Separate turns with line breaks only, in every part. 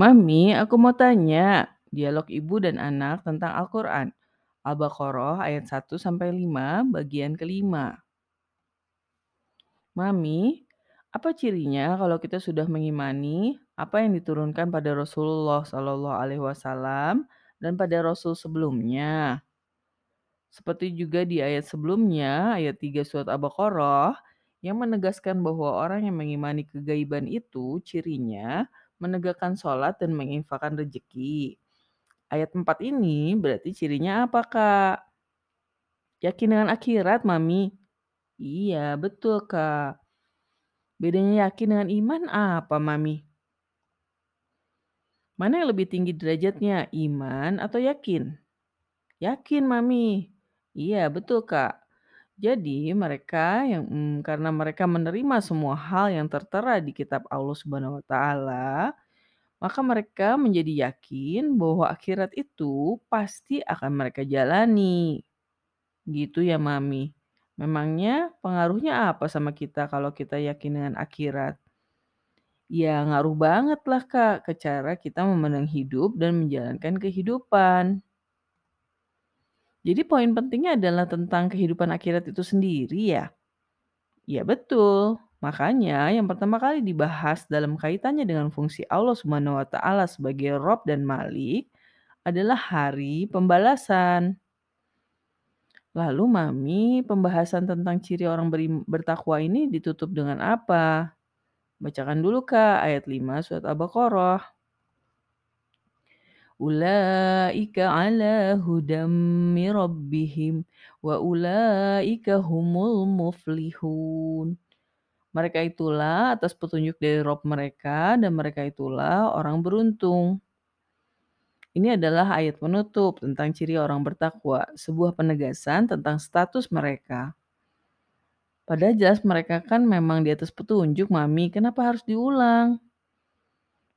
Mami, aku mau tanya, dialog ibu dan anak tentang Al-Quran. Al-Baqarah ayat satu sampai 5, bagian kelima. Mami, apa cirinya kalau kita sudah mengimani apa yang diturunkan pada Rasulullah Shallallahu Alaihi Wasallam dan pada Rasul sebelumnya? Seperti juga di ayat sebelumnya, ayat 3 surat Al-Baqarah, yang menegaskan bahwa orang yang mengimani kegaiban itu cirinya menegakkan sholat dan menginfakkan rezeki. Ayat 4 ini berarti cirinya apa, Kak? Yakin dengan akhirat, Mami? Iya, betul, Kak. Bedanya yakin dengan iman apa, Mami? Mana yang lebih tinggi derajatnya, iman atau yakin? Yakin, Mami. Iya, betul, Kak. Jadi mereka yang mmm, karena mereka menerima semua hal yang tertera di kitab Allah Subhanahu wa taala, maka mereka menjadi yakin bahwa akhirat itu pasti akan mereka jalani. Gitu ya, Mami. Memangnya pengaruhnya apa sama kita kalau kita yakin dengan akhirat? Ya ngaruh banget lah Kak ke cara kita memandang hidup dan menjalankan kehidupan. Jadi poin pentingnya adalah tentang kehidupan akhirat itu sendiri ya? Iya betul. Makanya yang pertama kali dibahas dalam kaitannya dengan fungsi Allah Subhanahu wa taala sebagai Rob dan Malik adalah hari pembalasan. Lalu Mami, pembahasan tentang ciri orang bertakwa ini ditutup dengan apa? Bacakan dulu Kak ayat 5 surat Al-Baqarah. Ulaika ala hudam min rabbihim wa ulaika humul muflihun. Mereka itulah atas petunjuk dari Rob mereka dan mereka itulah orang beruntung. Ini adalah ayat penutup tentang ciri orang bertakwa, sebuah penegasan tentang status mereka. Padahal jelas mereka kan memang di atas petunjuk, Mami. Kenapa harus diulang?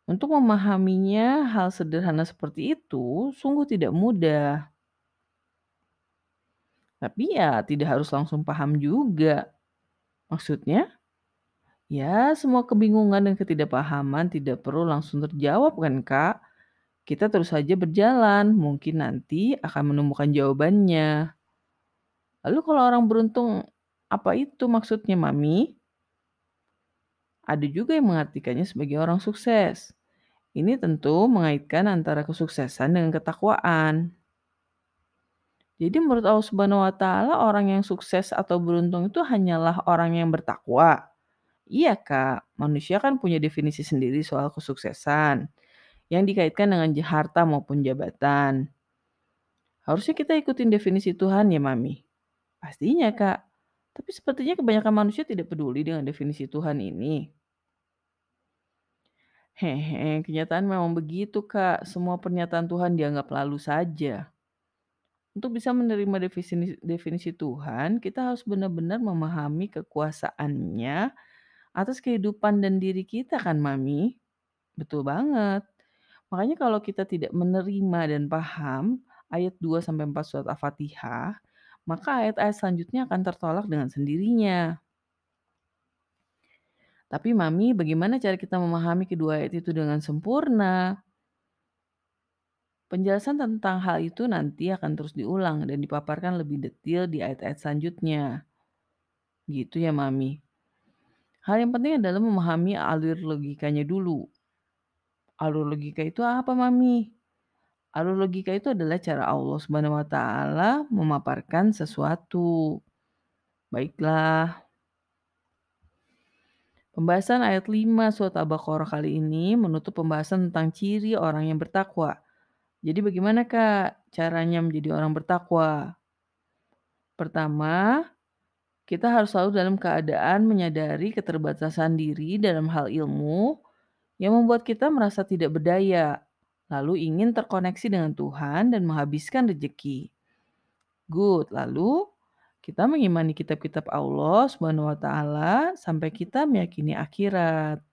Untuk memahaminya, hal sederhana seperti itu sungguh tidak mudah. Tapi ya tidak harus langsung paham juga. Maksudnya, ya semua kebingungan dan ketidakpahaman tidak perlu langsung terjawab kan Kak? Kita terus saja berjalan, mungkin nanti akan menemukan jawabannya. Lalu kalau orang beruntung, apa itu maksudnya Mami? Ada juga yang mengartikannya sebagai orang sukses. Ini tentu mengaitkan antara kesuksesan dengan ketakwaan. Jadi menurut Allah Subhanahu wa taala orang yang sukses atau beruntung itu hanyalah orang yang bertakwa. Iya, Kak. Manusia kan punya definisi sendiri soal kesuksesan yang dikaitkan dengan harta maupun jabatan. Harusnya kita ikutin definisi Tuhan ya, Mami. Pastinya, Kak. Tapi sepertinya kebanyakan manusia tidak peduli dengan definisi Tuhan ini. Hehe, kenyataan memang begitu, Kak. Semua pernyataan Tuhan dianggap lalu saja. Untuk bisa menerima definisi, definisi Tuhan, kita harus benar-benar memahami kekuasaannya atas kehidupan dan diri kita kan, Mami? Betul banget. Makanya kalau kita tidak menerima dan paham ayat 2 sampai 4 surat Al-Fatihah, maka ayat-ayat selanjutnya akan tertolak dengan sendirinya. Tapi Mami, bagaimana cara kita memahami kedua ayat itu dengan sempurna? Penjelasan tentang hal itu nanti akan terus diulang dan dipaparkan lebih detail di ayat-ayat selanjutnya. Gitu ya, Mami. Hal yang penting adalah memahami alur logikanya dulu. Alur logika itu apa, Mami? Alur logika itu adalah cara Allah Subhanahu wa taala memaparkan sesuatu. Baiklah, pembahasan ayat 5 surat Al-Baqarah kali ini menutup pembahasan tentang ciri orang yang bertakwa. Jadi bagaimana Kak caranya menjadi orang bertakwa? Pertama, kita harus selalu dalam keadaan menyadari keterbatasan diri dalam hal ilmu yang membuat kita merasa tidak berdaya, lalu ingin terkoneksi dengan Tuhan dan menghabiskan rezeki. Good. Lalu kita mengimani kitab-kitab Allah taala sampai kita meyakini akhirat.